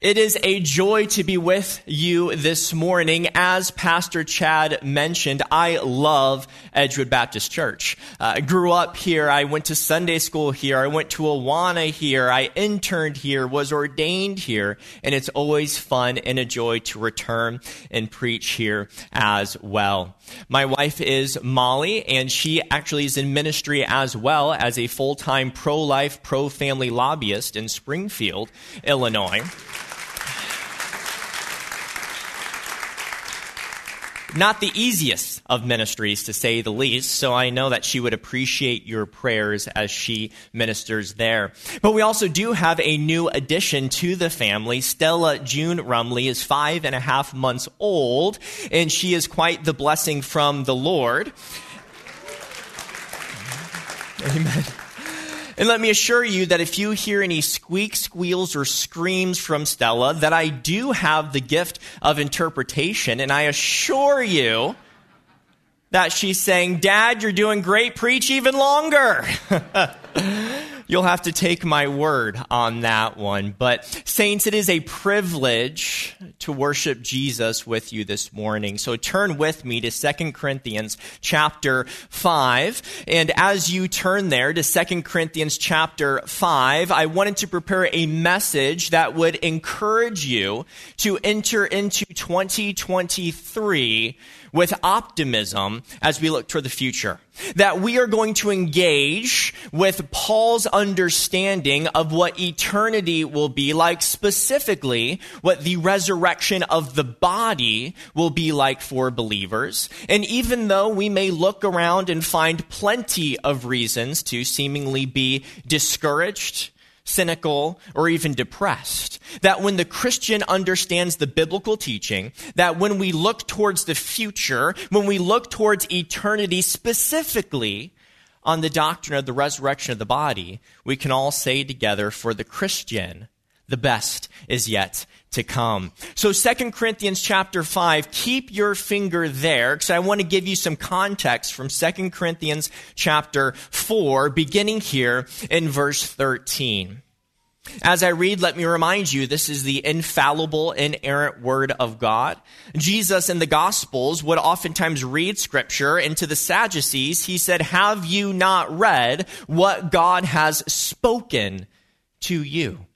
It is a joy to be with you this morning. As Pastor Chad mentioned, I love Edgewood Baptist Church. Uh, I grew up here. I went to Sunday school here. I went to Awana here. I interned here, was ordained here, and it's always fun and a joy to return and preach here as well. My wife is Molly, and she actually is in ministry as well as a full-time pro-life, pro-family lobbyist in Springfield, Illinois. Not the easiest of ministries, to say the least, so I know that she would appreciate your prayers as she ministers there. But we also do have a new addition to the family. Stella June Rumley is five and a half months old, and she is quite the blessing from the Lord. Amen. And let me assure you that if you hear any squeaks, squeals, or screams from Stella, that I do have the gift of interpretation, and I assure you that she's saying, Dad, you're doing great, preach even longer. You'll have to take my word on that one. But, Saints, it is a privilege to worship Jesus with you this morning. So turn with me to 2 Corinthians chapter 5. And as you turn there to 2 Corinthians chapter 5, I wanted to prepare a message that would encourage you to enter into 2023 with optimism as we look toward the future. That we are going to engage with Paul's understanding of what eternity will be like, specifically what the resurrection of the body will be like for believers. And even though we may look around and find plenty of reasons to seemingly be discouraged, cynical, or even depressed. That when the Christian understands the biblical teaching, that when we look towards the future, when we look towards eternity specifically on the doctrine of the resurrection of the body, we can all say together, for the Christian, the best is yet to come. So 2 Corinthians chapter 5, keep your finger there because I want to give you some context from 2 Corinthians chapter 4 beginning here in verse 13. As I read, let me remind you, this is the infallible, inerrant word of God. Jesus in the Gospels would oftentimes read scripture, and to the Sadducees, he said, Have you not read what God has spoken to you?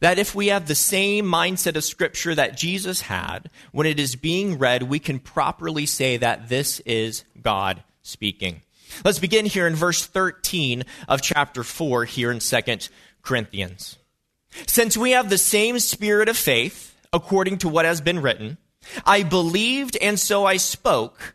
That if we have the same mindset of Scripture that Jesus had, when it is being read, we can properly say that this is God speaking. Let's begin here in verse 13 of chapter 4 here in 2 Corinthians. Since we have the same spirit of faith, according to what has been written, I believed and so I spoke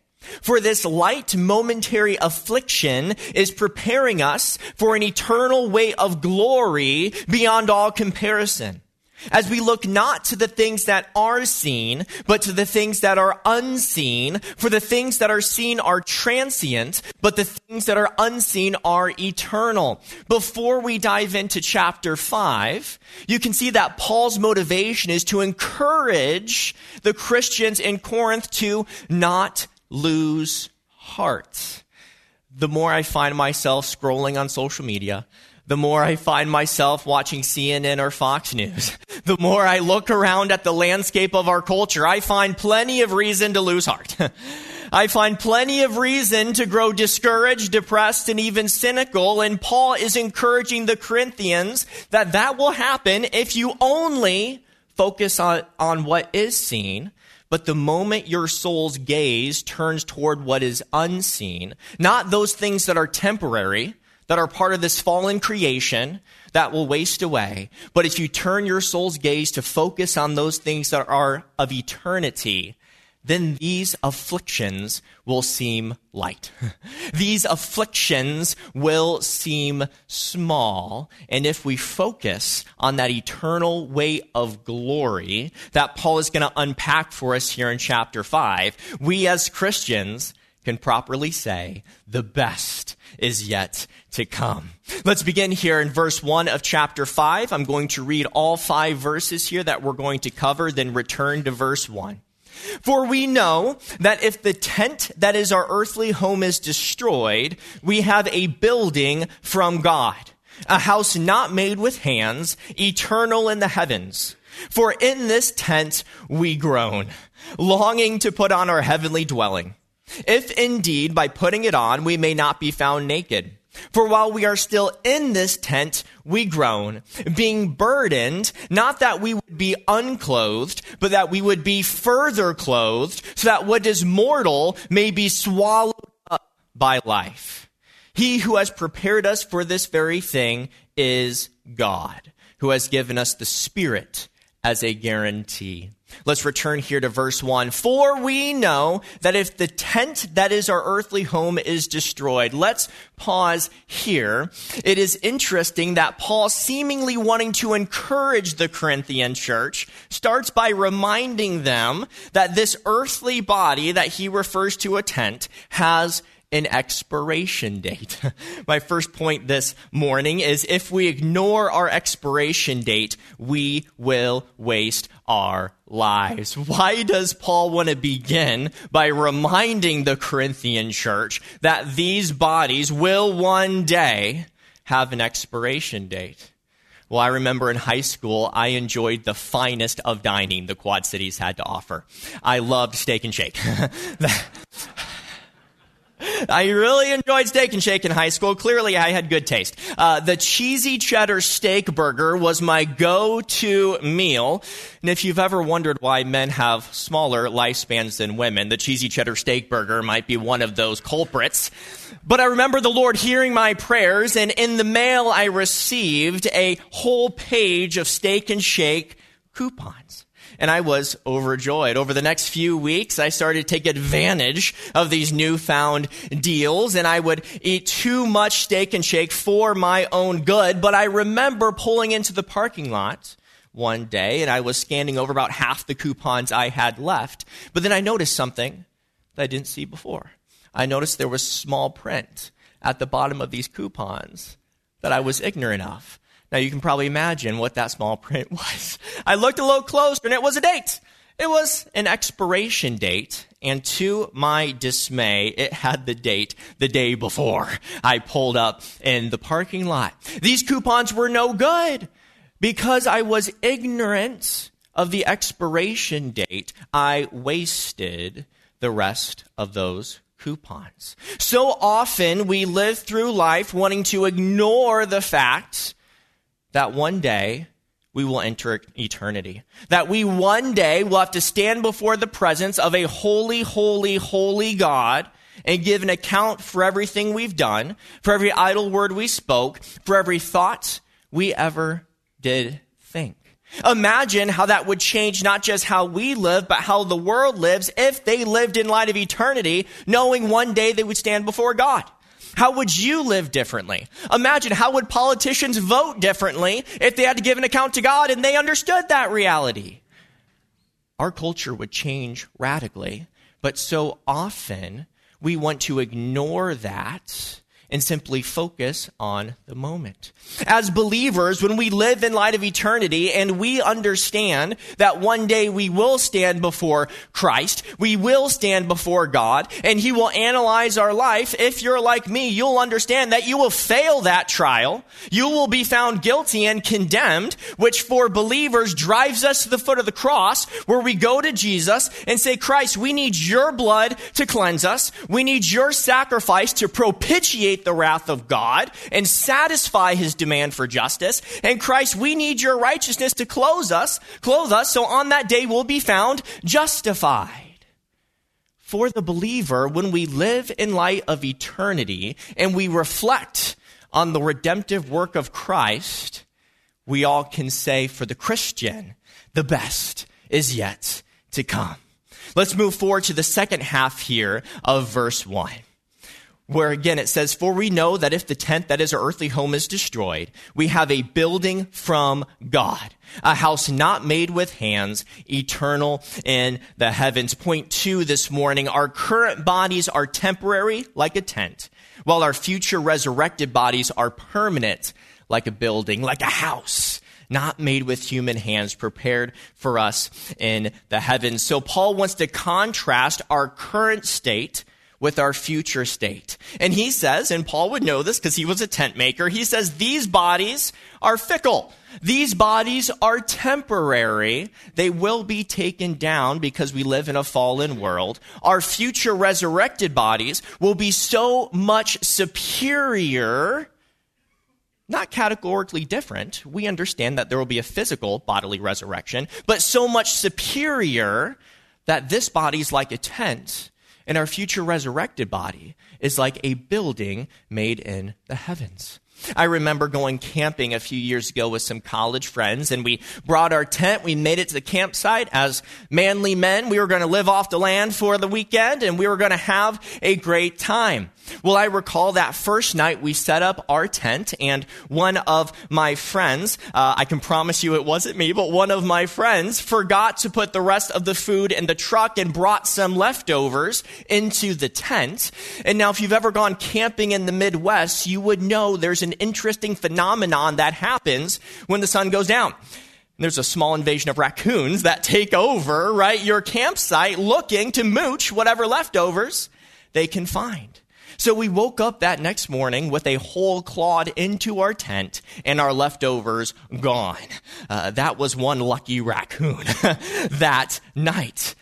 For this light momentary affliction is preparing us for an eternal weight of glory beyond all comparison. As we look not to the things that are seen, but to the things that are unseen, for the things that are seen are transient, but the things that are unseen are eternal. Before we dive into chapter 5, you can see that Paul's motivation is to encourage the Christians in Corinth to not lose heart. The more I find myself scrolling on social media, the more I find myself watching CNN or Fox News, the more I look around at the landscape of our culture, I find plenty of reason to lose heart. I find plenty of reason to grow discouraged, depressed, and even cynical. And Paul is encouraging the Corinthians that that will happen if you only focus on, on what is seen but the moment your soul's gaze turns toward what is unseen, not those things that are temporary, that are part of this fallen creation that will waste away, but if you turn your soul's gaze to focus on those things that are of eternity, then these afflictions will seem light. these afflictions will seem small. And if we focus on that eternal weight of glory that Paul is going to unpack for us here in chapter 5, we as Christians can properly say the best is yet to come. Let's begin here in verse 1 of chapter 5. I'm going to read all five verses here that we're going to cover, then return to verse 1. For we know that if the tent that is our earthly home is destroyed, we have a building from God, a house not made with hands, eternal in the heavens. For in this tent we groan, longing to put on our heavenly dwelling. If indeed by putting it on we may not be found naked. For while we are still in this tent, we groan, being burdened, not that we would be unclothed, but that we would be further clothed, so that what is mortal may be swallowed up by life. He who has prepared us for this very thing is God, who has given us the Spirit as a guarantee. Let's return here to verse 1. For we know that if the tent that is our earthly home is destroyed, let's pause here. It is interesting that Paul, seemingly wanting to encourage the Corinthian church, starts by reminding them that this earthly body that he refers to a tent has an expiration date. My first point this morning is if we ignore our expiration date, we will waste our lives. Why does Paul want to begin by reminding the Corinthian church that these bodies will one day have an expiration date? Well, I remember in high school, I enjoyed the finest of dining the Quad Cities had to offer. I loved steak and shake. I really enjoyed Steak and Shake in high school. Clearly, I had good taste. Uh, the cheesy cheddar steak burger was my go-to meal. And if you've ever wondered why men have smaller lifespans than women, the cheesy cheddar steak burger might be one of those culprits. But I remember the Lord hearing my prayers, and in the mail I received a whole page of Steak and Shake coupons and I was overjoyed. Over the next few weeks, I started to take advantage of these newfound deals, and I would eat too much steak and shake for my own good. But I remember pulling into the parking lot one day, and I was scanning over about half the coupons I had left. But then I noticed something that I didn't see before. I noticed there was small print at the bottom of these coupons that I was ignorant of. Now you can probably imagine what that small print was. I looked a little closer and it was a date. It was an expiration date, and to my dismay, it had the date the day before I pulled up in the parking lot. These coupons were no good because I was ignorant of the expiration date. I wasted the rest of those coupons. So often we live through life wanting to ignore the fact that one day we will enter eternity. That we one day will have to stand before the presence of a holy, holy, holy God and give an account for everything we've done, for every idle word we spoke, for every thought we ever did think. Imagine how that would change not just how we live, but how the world lives if they lived in light of eternity, knowing one day they would stand before God. How would you live differently? Imagine how would politicians vote differently if they had to give an account to God and they understood that reality? Our culture would change radically, but so often we want to ignore that and simply focus on the moment. As believers, when we live in light of eternity and we understand that one day we will stand before Christ, we will stand before God, and He will analyze our life. If you're like me, you'll understand that you will fail that trial. You will be found guilty and condemned, which for believers drives us to the foot of the cross where we go to Jesus and say, Christ, we need your blood to cleanse us. We need your sacrifice to propitiate the wrath of God and satisfy his demand for justice. And Christ, we need your righteousness to clothe us, clothe us, so on that day we'll be found justified. For the believer, when we live in light of eternity and we reflect on the redemptive work of Christ, we all can say for the Christian, the best is yet to come. Let's move forward to the second half here of verse 1 where again it says, For we know that if the tent that is our earthly home is destroyed, we have a building from God, a house not made with hands, eternal in the heavens. Point two this morning, our current bodies are temporary like a tent, while our future resurrected bodies are permanent like a building, like a house not made with human hands, prepared for us in the heavens. So Paul wants to contrast our current state with our future state. And he says, and Paul would know this because he was a tent maker, he says, these bodies are fickle. These bodies are temporary. They will be taken down because we live in a fallen world. Our future resurrected bodies will be so much superior not categorically different. We understand that there will be a physical bodily resurrection, but so much superior that this body is like a tent and our future resurrected body is like a building made in the heavens. I remember going camping a few years ago with some college friends, and we brought our tent. We made it to the campsite as manly men. We were going to live off the land for the weekend, and we were going to have a great time. Well, I recall that first night we set up our tent, and one of my friends, uh, I can promise you it wasn't me, but one of my friends forgot to put the rest of the food in the truck and brought some leftovers into the tent. And now, if you've ever gone camping in the Midwest, you would know there's an interesting phenomenon that happens when the sun goes down there's a small invasion of raccoons that take over, right, your campsite looking to mooch whatever leftovers they can find. So we woke up that next morning with a hole clawed into our tent and our leftovers gone. Uh, that was one lucky raccoon that night.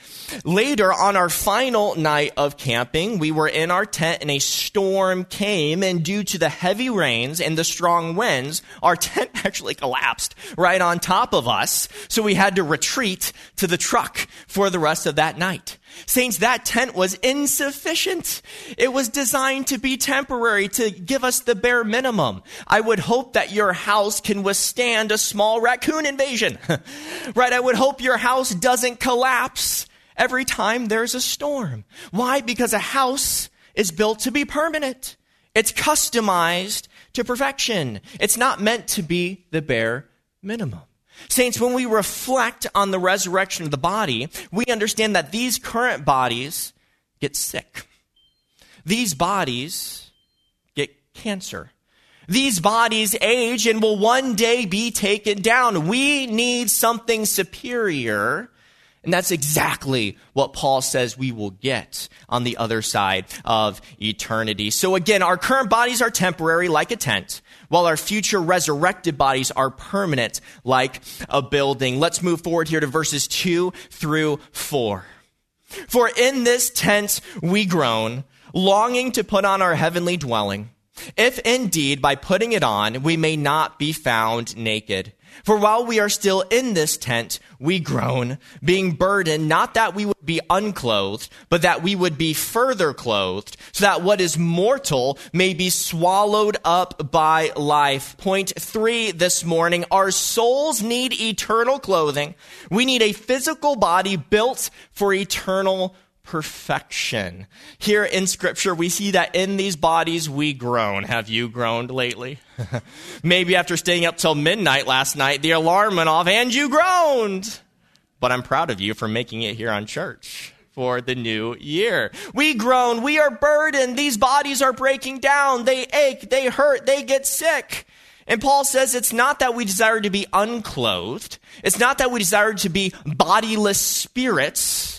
Later, on our final night of camping, we were in our tent and a storm came, and due to the heavy rains and the strong winds, our tent actually collapsed right on top of us. So we had to retreat to the truck for the rest of that night. Saints, that tent was insufficient. It was designed to be temporary, to give us the bare minimum. I would hope that your house can withstand a small raccoon invasion. right? I would hope your house doesn't collapse every time there's a storm. Why? Because a house is built to be permanent. It's customized to perfection. It's not meant to be the bare minimum. Saints, when we reflect on the resurrection of the body, we understand that these current bodies get sick. These bodies get cancer. These bodies age and will one day be taken down. We need something superior and that's exactly what Paul says we will get on the other side of eternity. So again, our current bodies are temporary like a tent, while our future resurrected bodies are permanent like a building. Let's move forward here to verses two through four. For in this tent we groan, longing to put on our heavenly dwelling, if indeed by putting it on we may not be found naked. For while we are still in this tent, we groan, being burdened, not that we would be unclothed, but that we would be further clothed, so that what is mortal may be swallowed up by life. Point three this morning, our souls need eternal clothing. We need a physical body built for eternal perfection. Here in Scripture, we see that in these bodies we groan. Have you groaned lately? Maybe after staying up till midnight last night, the alarm went off and you groaned. But I'm proud of you for making it here on church for the new year. We groan, we are burdened, these bodies are breaking down, they ache, they hurt, they get sick. And Paul says it's not that we desire to be unclothed. It's not that we desire to be bodiless spirits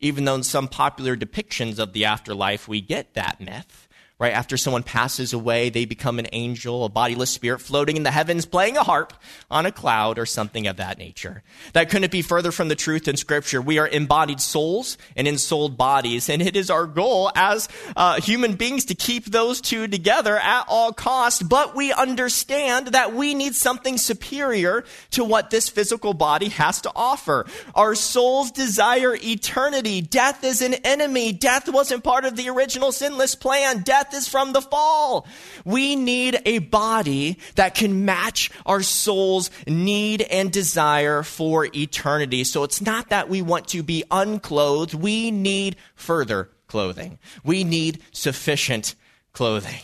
even though in some popular depictions of the afterlife we get that myth right? After someone passes away, they become an angel, a bodiless spirit floating in the heavens, playing a harp on a cloud or something of that nature. That couldn't be further from the truth in Scripture. We are embodied souls and ensouled bodies, and it is our goal as uh, human beings to keep those two together at all costs. But we understand that we need something superior to what this physical body has to offer. Our souls desire eternity. Death is an enemy. Death wasn't part of the original sinless plan. Death death is from the fall. We need a body that can match our soul's need and desire for eternity. So it's not that we want to be unclothed. We need further clothing. We need sufficient clothing.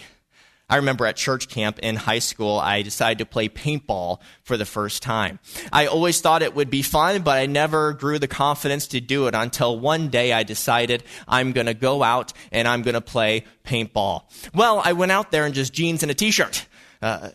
I remember at church camp in high school, I decided to play paintball for the first time. I always thought it would be fun, but I never grew the confidence to do it until one day I decided I'm going to go out and I'm going to play paintball. Well, I went out there in just jeans and a t-shirt. Uh,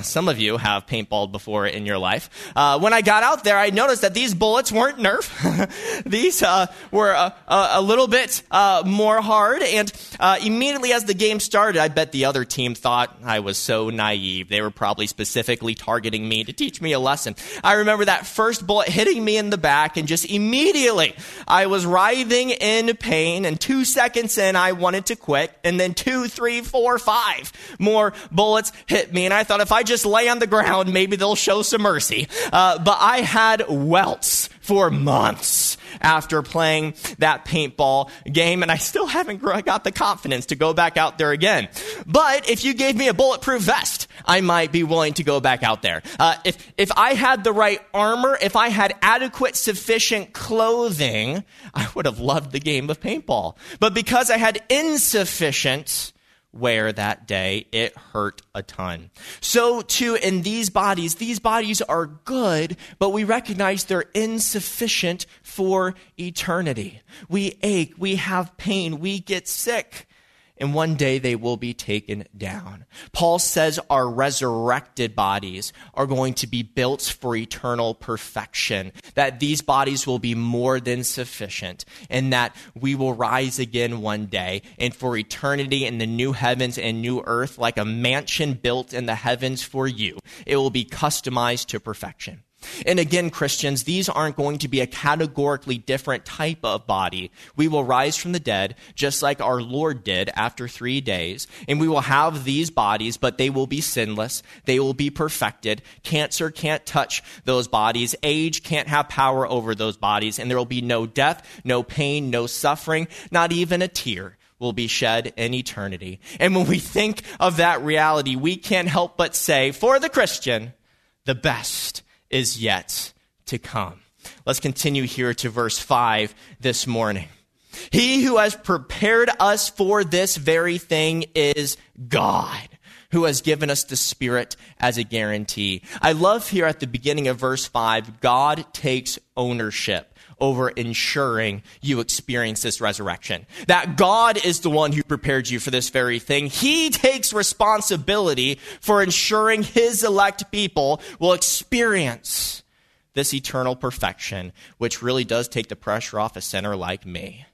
some of you have paintballed before in your life. Uh, when I got out there, I noticed that these bullets weren't Nerf. these uh, were a, a, little bit uh, more hard. And uh, immediately as the game started, I bet the other team thought I was so naive. They were probably specifically targeting me to teach me a lesson. I remember that first bullet hitting me in the back, and just immediately I was writhing in pain. And two seconds in, I wanted to quit. And then two, three, four, five more bullets hit me. And I thought if I just lay on the ground, maybe they'll show some mercy. Uh, but I had welts for months after playing that paintball game, and I still haven't got the confidence to go back out there again. But if you gave me a bulletproof vest, I might be willing to go back out there. Uh, if if I had the right armor, if I had adequate, sufficient clothing, I would have loved the game of paintball. But because I had insufficient wear that day. It hurt a ton. So, too, in these bodies, these bodies are good, but we recognize they're insufficient for eternity. We ache, we have pain, we get sick and one day they will be taken down. Paul says our resurrected bodies are going to be built for eternal perfection, that these bodies will be more than sufficient, and that we will rise again one day, and for eternity in the new heavens and new earth, like a mansion built in the heavens for you, it will be customized to perfection. And again, Christians, these aren't going to be a categorically different type of body. We will rise from the dead, just like our Lord did after three days. And we will have these bodies, but they will be sinless. They will be perfected. Cancer can't touch those bodies. Age can't have power over those bodies. And there will be no death, no pain, no suffering, not even a tear will be shed in eternity. And when we think of that reality, we can't help but say, for the Christian, the best is yet to come. Let's continue here to verse 5 this morning. He who has prepared us for this very thing is God who has given us the Spirit as a guarantee. I love here at the beginning of verse 5, God takes ownership over ensuring you experience this resurrection. That God is the one who prepared you for this very thing. He takes responsibility for ensuring his elect people will experience this eternal perfection, which really does take the pressure off a sinner like me.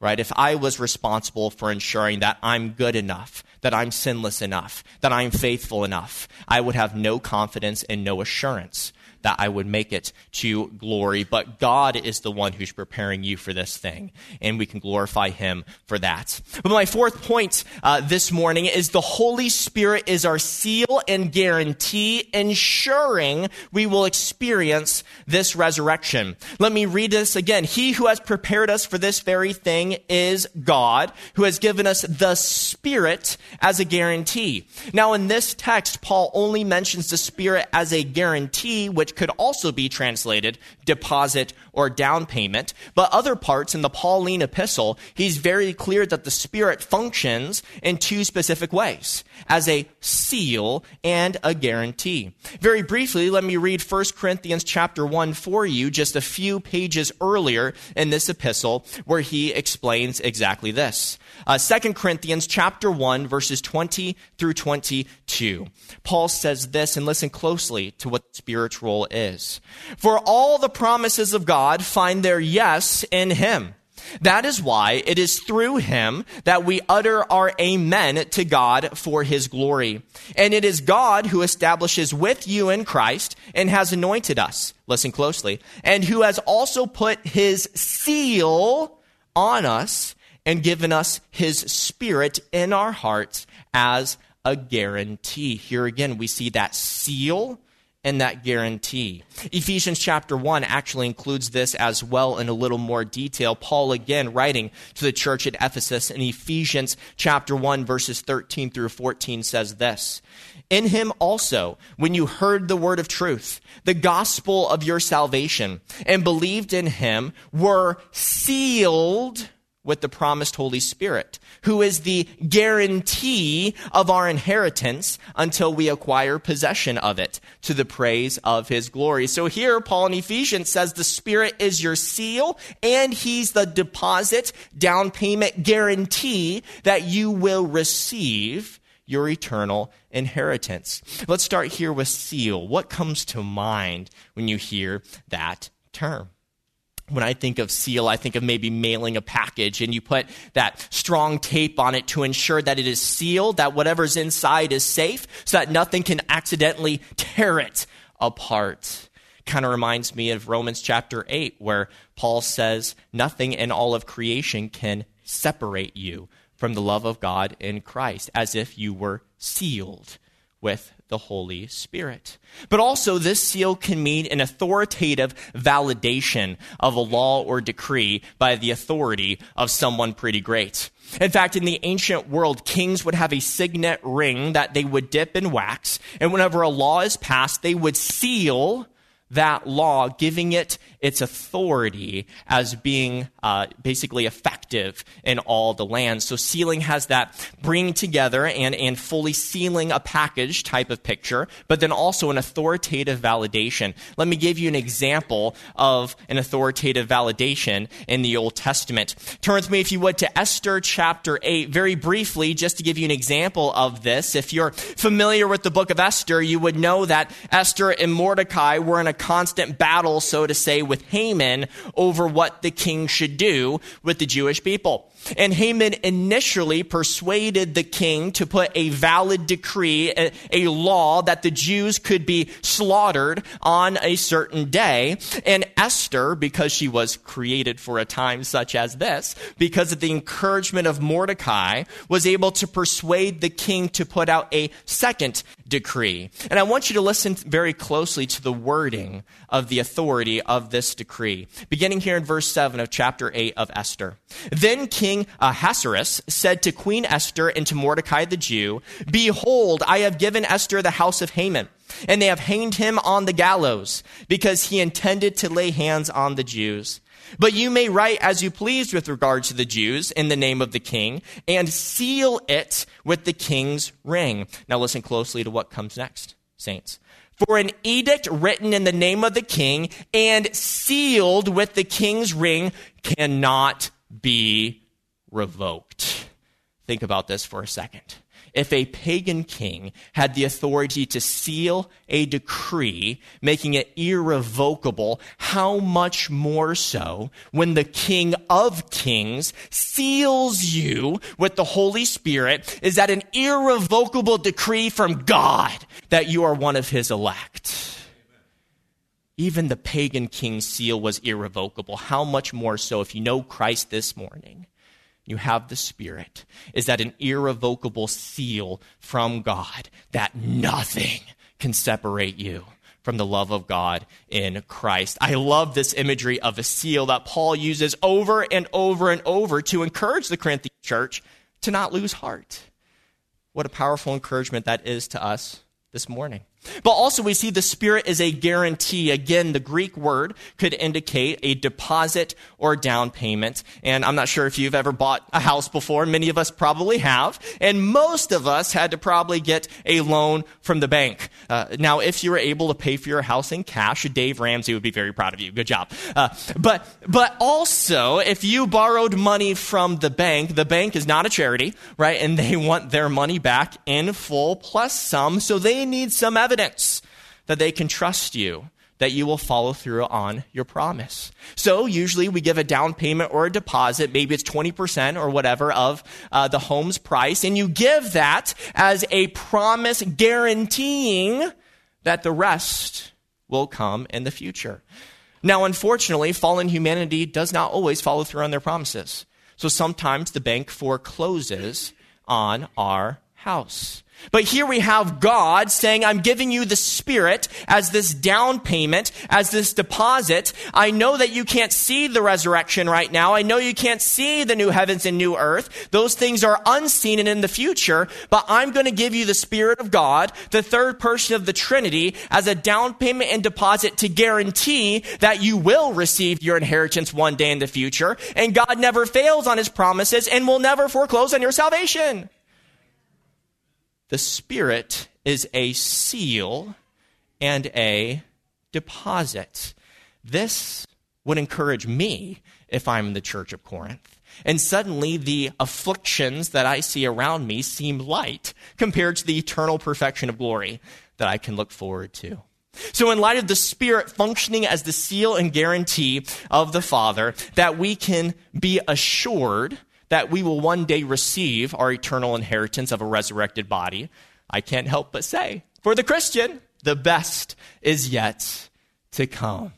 Right? If I was responsible for ensuring that I'm good enough, that I'm sinless enough, that I'm faithful enough, I would have no confidence and no assurance that I would make it to glory. But God is the one who's preparing you for this thing, and we can glorify Him for that. But my fourth point uh, this morning is the Holy Spirit is our seal and guarantee, ensuring we will experience this resurrection. Let me read this again. He who has prepared us for this very thing is God, who has given us the Spirit as a guarantee. Now, in this text, Paul only mentions the Spirit as a guarantee, which which could also be translated deposit or down payment. But other parts in the Pauline epistle, he's very clear that the Spirit functions in two specific ways as a seal and a guarantee. Very briefly, let me read 1 Corinthians chapter 1 for you, just a few pages earlier in this epistle, where he explains exactly this. Uh, 2 Corinthians chapter 1, verses 20 through 22. Paul says this, and listen closely to what the Spirit's role is. For all the promises of God find their yes in him. That is why it is through him that we utter our amen to God for his glory. And it is God who establishes with you in Christ and has anointed us. Listen closely. And who has also put his seal on us and given us his spirit in our hearts as a guarantee. Here again, we see that seal and that guarantee. Ephesians chapter 1 actually includes this as well in a little more detail. Paul again writing to the church at Ephesus in Ephesians chapter 1 verses 13 through 14 says this. In him also, when you heard the word of truth, the gospel of your salvation, and believed in him, were sealed with the promised Holy Spirit, who is the guarantee of our inheritance until we acquire possession of it to the praise of his glory. So here, Paul in Ephesians says the Spirit is your seal and he's the deposit, down payment guarantee that you will receive your eternal inheritance. Let's start here with seal. What comes to mind when you hear that term? When I think of seal, I think of maybe mailing a package and you put that strong tape on it to ensure that it is sealed, that whatever's inside is safe, so that nothing can accidentally tear it apart. Kind of reminds me of Romans chapter 8, where Paul says, Nothing in all of creation can separate you from the love of God in Christ, as if you were sealed with the Holy Spirit. But also, this seal can mean an authoritative validation of a law or decree by the authority of someone pretty great. In fact, in the ancient world, kings would have a signet ring that they would dip in wax, and whenever a law is passed, they would seal that law, giving it its authority as being uh, basically effective in all the lands. So sealing has that bringing together and, and fully sealing a package type of picture, but then also an authoritative validation. Let me give you an example of an authoritative validation in the Old Testament. Turn with me, if you would, to Esther chapter 8, very briefly, just to give you an example of this. If you're familiar with the book of Esther, you would know that Esther and Mordecai were in a constant battle, so to say, with Haman over what the king should do with the Jewish people. And Haman initially persuaded the king to put a valid decree, a, a, law that the Jews could be slaughtered on a certain day. And Esther, because she was created for a time such as this, because of the encouragement of Mordecai, was able to persuade the king to put out a second decree. And I want you to listen very closely to the wording of the authority of this decree. Beginning here in verse 7 of chapter 8 of Esther. Then King Ahasuerus said to Queen Esther and to Mordecai the Jew, Behold, I have given Esther the house of Haman, and they have hanged him on the gallows, because he intended to lay hands on the Jews. But you may write as you please with regard to the Jews in the name of the king and seal it with the king's ring. Now listen closely to what comes next, saints. For an edict written in the name of the king and sealed with the king's ring cannot be revoked. Think about this for a second if a pagan king had the authority to seal a decree, making it irrevocable, how much more so when the King of Kings seals you with the Holy Spirit? Is that an irrevocable decree from God that you are one of his elect? Even the pagan king's seal was irrevocable. How much more so if you know Christ this morning? You have the Spirit, is that an irrevocable seal from God that nothing can separate you from the love of God in Christ. I love this imagery of a seal that Paul uses over and over and over to encourage the Corinthian church to not lose heart. What a powerful encouragement that is to us this morning. But also, we see the Spirit is a guarantee. Again, the Greek word could indicate a deposit or down payment. And I'm not sure if you've ever bought a house before. Many of us probably have. And most of us had to probably get a loan from the bank. Uh, now, if you were able to pay for your house in cash, Dave Ramsey would be very proud of you. Good job. Uh, but, but also, if you borrowed money from the bank, the bank is not a charity, right? And they want their money back in full plus some. So they need some evidence evidence that they can trust you that you will follow through on your promise. So usually we give a down payment or a deposit, maybe it's 20% or whatever of uh, the home's price, and you give that as a promise guaranteeing that the rest will come in the future. Now, unfortunately, fallen humanity does not always follow through on their promises. So sometimes the bank forecloses on our house. But here we have God saying, I'm giving you the Spirit as this down payment, as this deposit. I know that you can't see the resurrection right now. I know you can't see the new heavens and new earth. Those things are unseen and in the future, but I'm going to give you the Spirit of God, the third person of the Trinity, as a down payment and deposit to guarantee that you will receive your inheritance one day in the future. And God never fails on his promises and will never foreclose on your salvation. The Spirit is a seal and a deposit. This would encourage me if I'm in the church of Corinth. And suddenly the afflictions that I see around me seem light compared to the eternal perfection of glory that I can look forward to. So, in light of the Spirit functioning as the seal and guarantee of the Father, that we can be assured that we will one day receive our eternal inheritance of a resurrected body, I can't help but say, for the Christian, the best is yet to come.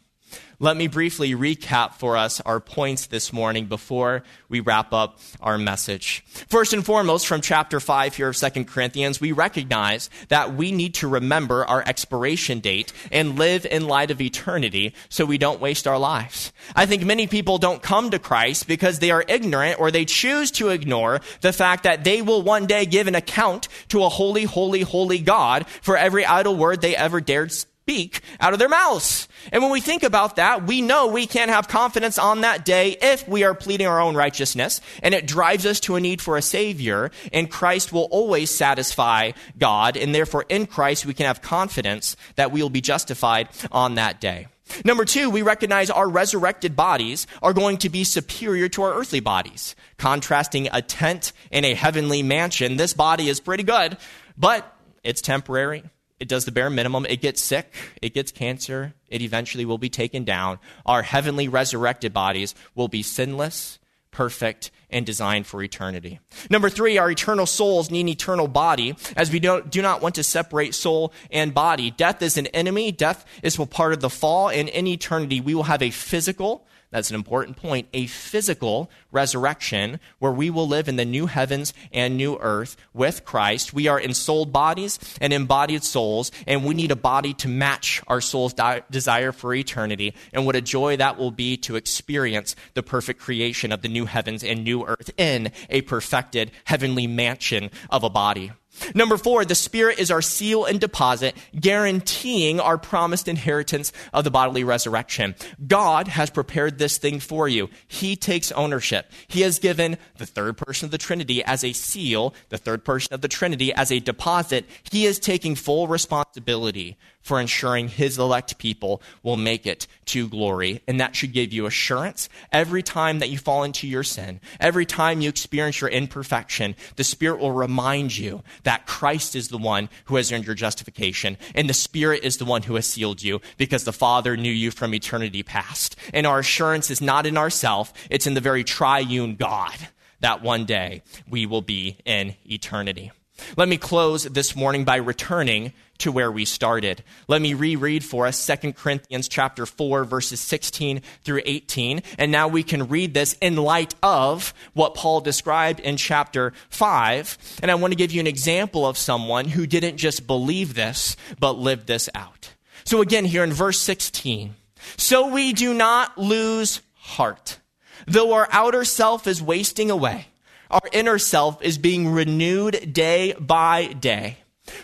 Let me briefly recap for us our points this morning before we wrap up our message. First and foremost, from chapter 5 here of 2 Corinthians, we recognize that we need to remember our expiration date and live in light of eternity so we don't waste our lives. I think many people don't come to Christ because they are ignorant or they choose to ignore the fact that they will one day give an account to a holy, holy, holy God for every idle word they ever dared speak out of their mouths. And when we think about that, we know we can't have confidence on that day if we are pleading our own righteousness, and it drives us to a need for a Savior, and Christ will always satisfy God, and therefore in Christ we can have confidence that we will be justified on that day. Number two, we recognize our resurrected bodies are going to be superior to our earthly bodies. Contrasting a tent in a heavenly mansion, this body is pretty good, but it's temporary it does the bare minimum. It gets sick. It gets cancer. It eventually will be taken down. Our heavenly resurrected bodies will be sinless, perfect, and designed for eternity. Number three, our eternal souls need an eternal body, as we don't, do not want to separate soul and body. Death is an enemy. Death is part of the fall. And in eternity, we will have a physical, that's an important point, a physical resurrection where we will live in the new heavens and new earth with Christ. We are in ensouled bodies and embodied souls, and we need a body to match our soul's di- desire for eternity. And what a joy that will be to experience the perfect creation of the new heavens and new earth in a perfected heavenly mansion of a body. Number four, the Spirit is our seal and deposit, guaranteeing our promised inheritance of the bodily resurrection. God has prepared this thing for you. He takes ownership. He has given the third person of the Trinity as a seal, the third person of the Trinity as a deposit. He is taking full responsibility for ensuring his elect people will make it to glory. And that should give you assurance every time that you fall into your sin, every time you experience your imperfection, the Spirit will remind you that Christ is the one who has earned your justification, and the Spirit is the one who has sealed you because the Father knew you from eternity past. And our assurance is not in ourself, it's in the very triune God that one day we will be in eternity. Let me close this morning by returning to where we started. Let me reread for us 2 Corinthians chapter 4 verses 16 through 18 and now we can read this in light of what Paul described in chapter 5 and I want to give you an example of someone who didn't just believe this but lived this out. So again here in verse 16 so we do not lose heart though our outer self is wasting away our inner self is being renewed day by day.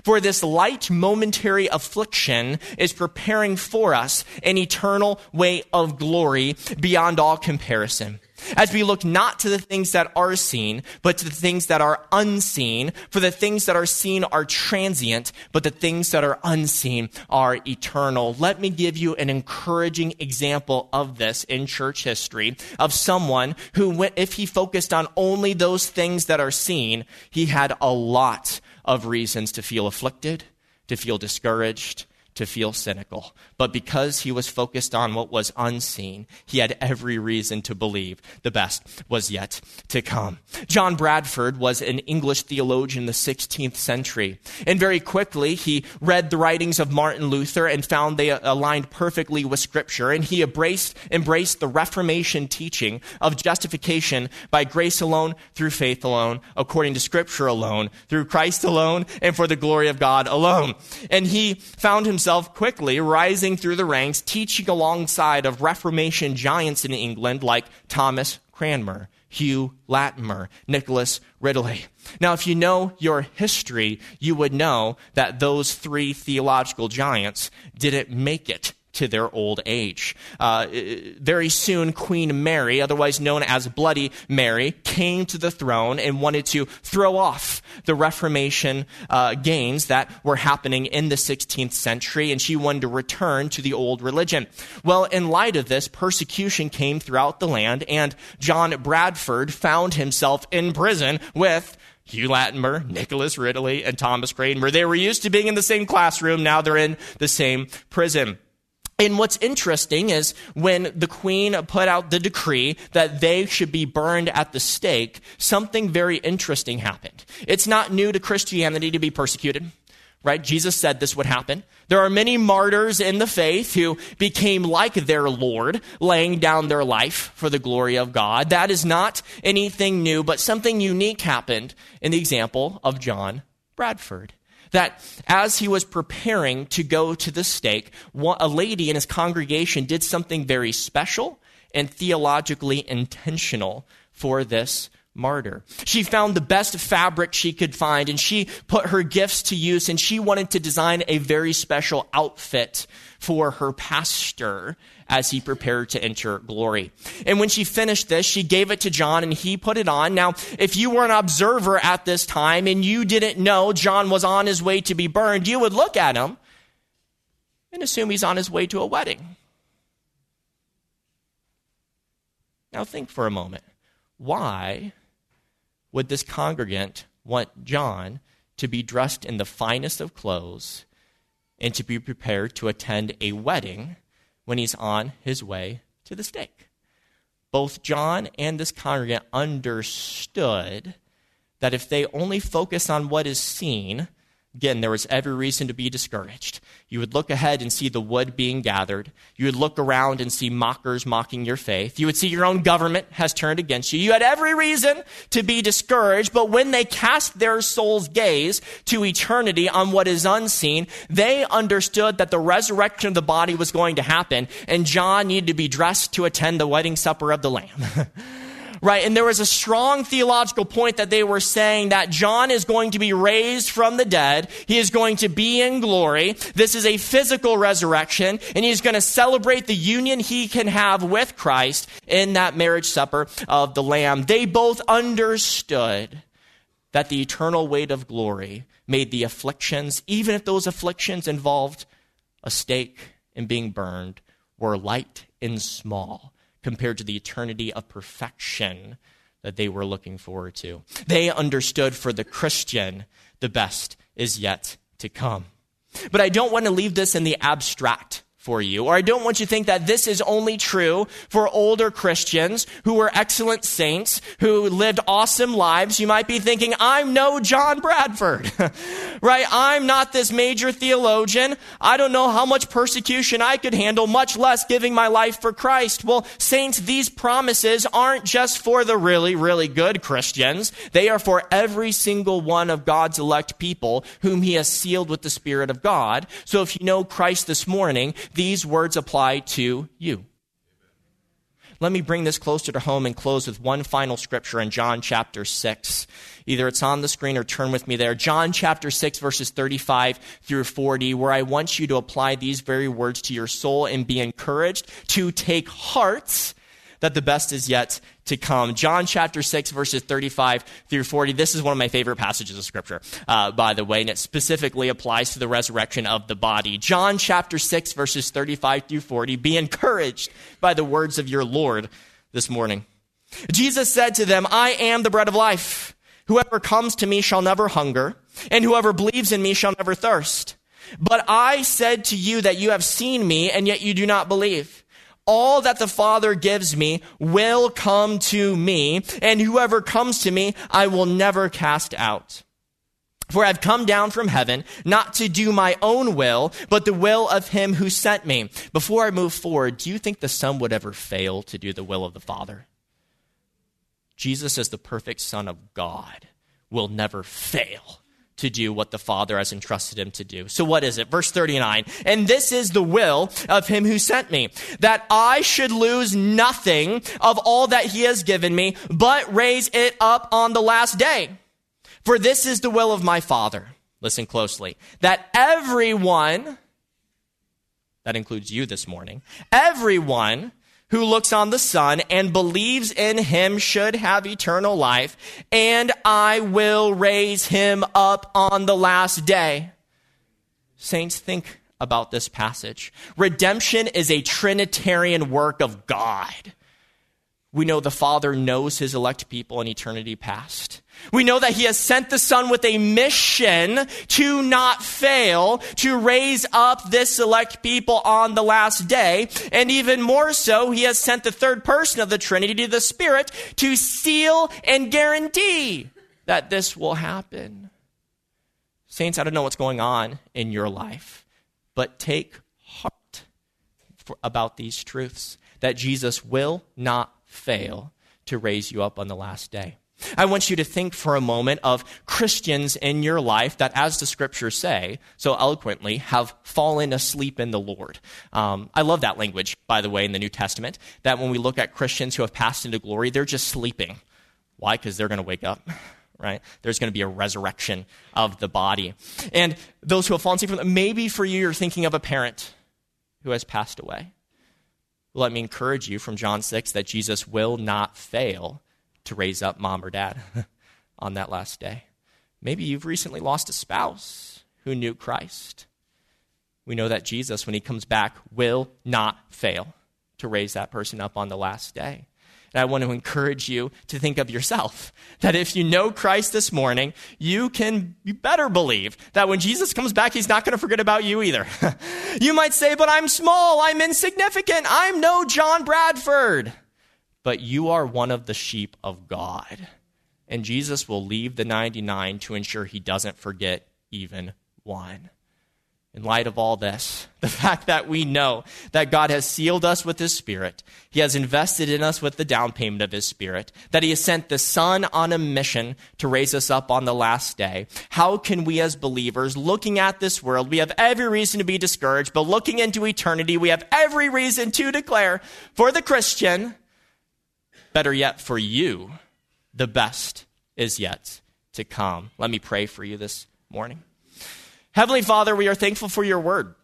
For this light momentary affliction is preparing for us an eternal way of glory beyond all comparison as we look not to the things that are seen, but to the things that are unseen. For the things that are seen are transient, but the things that are unseen are eternal. Let me give you an encouraging example of this in church history of someone who, if he focused on only those things that are seen, he had a lot of reasons to feel afflicted, to feel discouraged, to feel cynical. But because he was focused on what was unseen, he had every reason to believe the best was yet to come. John Bradford was an English theologian in the 16th century. And very quickly, he read the writings of Martin Luther and found they aligned perfectly with Scripture. And he embraced, embraced the Reformation teaching of justification by grace alone, through faith alone, according to Scripture alone, through Christ alone, and for the glory of God alone. And he found himself himself quickly rising through the ranks, teaching alongside of Reformation giants in England like Thomas Cranmer, Hugh Latimer, Nicholas Ridley. Now, if you know your history, you would know that those three theological giants didn't make it to their old age. Uh, very soon, Queen Mary, otherwise known as Bloody Mary, came to the throne and wanted to throw off the Reformation uh, gains that were happening in the 16th century, and she wanted to return to the old religion. Well, in light of this, persecution came throughout the land, and John Bradford found himself in prison with Hugh Latimer, Nicholas Ridley, and Thomas Cranmer. They were used to being in the same classroom. Now they're in the same prison. And what's interesting is when the queen put out the decree that they should be burned at the stake, something very interesting happened. It's not new to Christianity to be persecuted, right? Jesus said this would happen. There are many martyrs in the faith who became like their Lord, laying down their life for the glory of God. That is not anything new, but something unique happened in the example of John Bradford that as he was preparing to go to the stake, a lady in his congregation did something very special and theologically intentional for this martyr. She found the best fabric she could find and she put her gifts to use and she wanted to design a very special outfit for her pastor as he prepared to enter glory. And when she finished this, she gave it to John and he put it on. Now, if you were an observer at this time and you didn't know John was on his way to be burned, you would look at him and assume he's on his way to a wedding. Now, think for a moment. Why would this congregant want John to be dressed in the finest of clothes and to be prepared to attend a wedding when he's on his way to the stake. Both John and this congregant understood that if they only focus on what is seen, Again, there was every reason to be discouraged. You would look ahead and see the wood being gathered. You would look around and see mockers mocking your faith. You would see your own government has turned against you. You had every reason to be discouraged, but when they cast their soul's gaze to eternity on what is unseen, they understood that the resurrection of the body was going to happen, and John needed to be dressed to attend the wedding supper of the Lamb. right? And there was a strong theological point that they were saying that John is going to be raised from the dead. He is going to be in glory. This is a physical resurrection, and he's going to celebrate the union he can have with Christ in that marriage supper of the Lamb. They both understood that the eternal weight of glory made the afflictions, even if those afflictions involved a stake and being burned, were light and small compared to the eternity of perfection that they were looking forward to. They understood for the Christian, the best is yet to come. But I don't want to leave this in the abstract for you. Or I don't want you to think that this is only true for older Christians who were excellent saints, who lived awesome lives. You might be thinking, I'm no John Bradford, right? I'm not this major theologian. I don't know how much persecution I could handle, much less giving my life for Christ. Well, saints, these promises aren't just for the really, really good Christians. They are for every single one of God's elect people whom he has sealed with the Spirit of God. So if you know Christ this morning, these words apply to you. Let me bring this closer to home and close with one final scripture in John chapter 6. Either it's on the screen or turn with me there. John chapter 6, verses 35 through 40, where I want you to apply these very words to your soul and be encouraged to take heart that the best is yet to come. John chapter 6, verses 35 through 40. This is one of my favorite passages of scripture, uh, by the way, and it specifically applies to the resurrection of the body. John chapter 6, verses 35 through 40. Be encouraged by the words of your Lord this morning. Jesus said to them, I am the bread of life. Whoever comes to me shall never hunger, and whoever believes in me shall never thirst. But I said to you that you have seen me, and yet you do not believe. All that the Father gives me will come to me, and whoever comes to me, I will never cast out. For I've come down from heaven not to do my own will, but the will of him who sent me. Before I move forward, do you think the Son would ever fail to do the will of the Father? Jesus, as the perfect Son of God, will never fail to do what the Father has entrusted him to do. So what is it? Verse 39. And this is the will of him who sent me, that I should lose nothing of all that he has given me, but raise it up on the last day. For this is the will of my Father. Listen closely. That everyone, that includes you this morning, everyone who looks on the Son and believes in him should have eternal life, and I will raise him up on the last day. Saints, think about this passage. Redemption is a Trinitarian work of God. We know the Father knows his elect people in eternity past. We know that he has sent the Son with a mission to not fail, to raise up this select people on the last day. And even more so, he has sent the third person of the Trinity, the Spirit, to seal and guarantee that this will happen. Saints, I don't know what's going on in your life, but take heart for, about these truths that Jesus will not fail to raise you up on the last day. I want you to think for a moment of Christians in your life that, as the scriptures say so eloquently, have fallen asleep in the Lord. Um, I love that language, by the way, in the New Testament, that when we look at Christians who have passed into glory, they're just sleeping. Why? Because they're going to wake up. Right? There's going to be a resurrection of the body. And those who have fallen asleep from maybe for you, you're thinking of a parent who has passed away. Let me encourage you from John 6 that Jesus will not fail to raise up mom or dad on that last day. Maybe you've recently lost a spouse who knew Christ. We know that Jesus, when he comes back, will not fail to raise that person up on the last day. And I want to encourage you to think of yourself that if you know Christ this morning, you can better believe that when Jesus comes back, he's not going to forget about you either. you might say, but I'm small, I'm insignificant, I'm no John Bradford. But you are one of the sheep of God. And Jesus will leave the 99 to ensure he doesn't forget even one in light of all this, the fact that we know that God has sealed us with His Spirit, He has invested in us with the down payment of His Spirit, that He has sent the Son on a mission to raise us up on the last day, how can we as believers, looking at this world, we have every reason to be discouraged, but looking into eternity, we have every reason to declare for the Christian, better yet for you, the best is yet to come. Let me pray for you this morning. Heavenly Father, we are thankful for your word.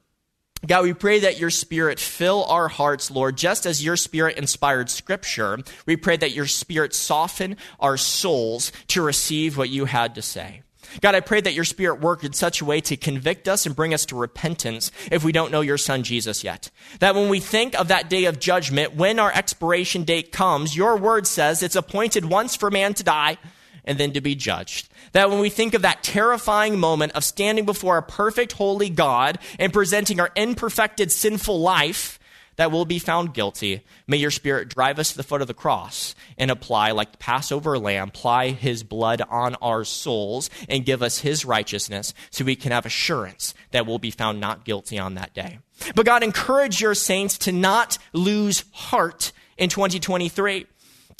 God, we pray that your spirit fill our hearts, Lord, just as your spirit inspired scripture. We pray that your spirit soften our souls to receive what you had to say. God, I pray that your spirit work in such a way to convict us and bring us to repentance if we don't know your son Jesus yet. That when we think of that day of judgment, when our expiration date comes, your word says it's appointed once for man to die and then to be judged. That when we think of that terrifying moment of standing before a perfect, holy God and presenting our imperfected, sinful life, that will be found guilty. May your spirit drive us to the foot of the cross and apply, like the Passover lamb, apply his blood on our souls and give us his righteousness so we can have assurance that we'll be found not guilty on that day. But God, encourage your saints to not lose heart in 2023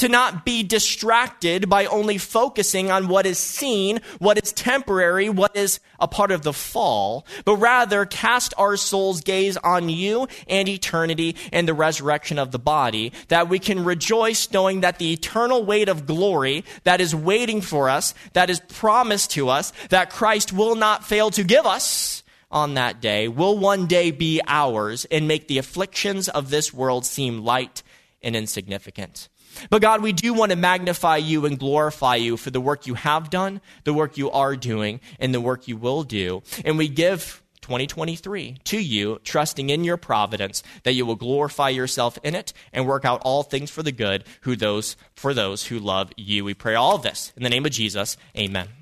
to not be distracted by only focusing on what is seen, what is temporary, what is a part of the fall, but rather cast our soul's gaze on you and eternity and the resurrection of the body, that we can rejoice knowing that the eternal weight of glory that is waiting for us, that is promised to us, that Christ will not fail to give us on that day, will one day be ours and make the afflictions of this world seem light and insignificant. But God, we do want to magnify you and glorify you for the work you have done, the work you are doing, and the work you will do. And we give 2023 to you, trusting in your providence that you will glorify yourself in it and work out all things for the good who those for those who love you. We pray all this in the name of Jesus. Amen.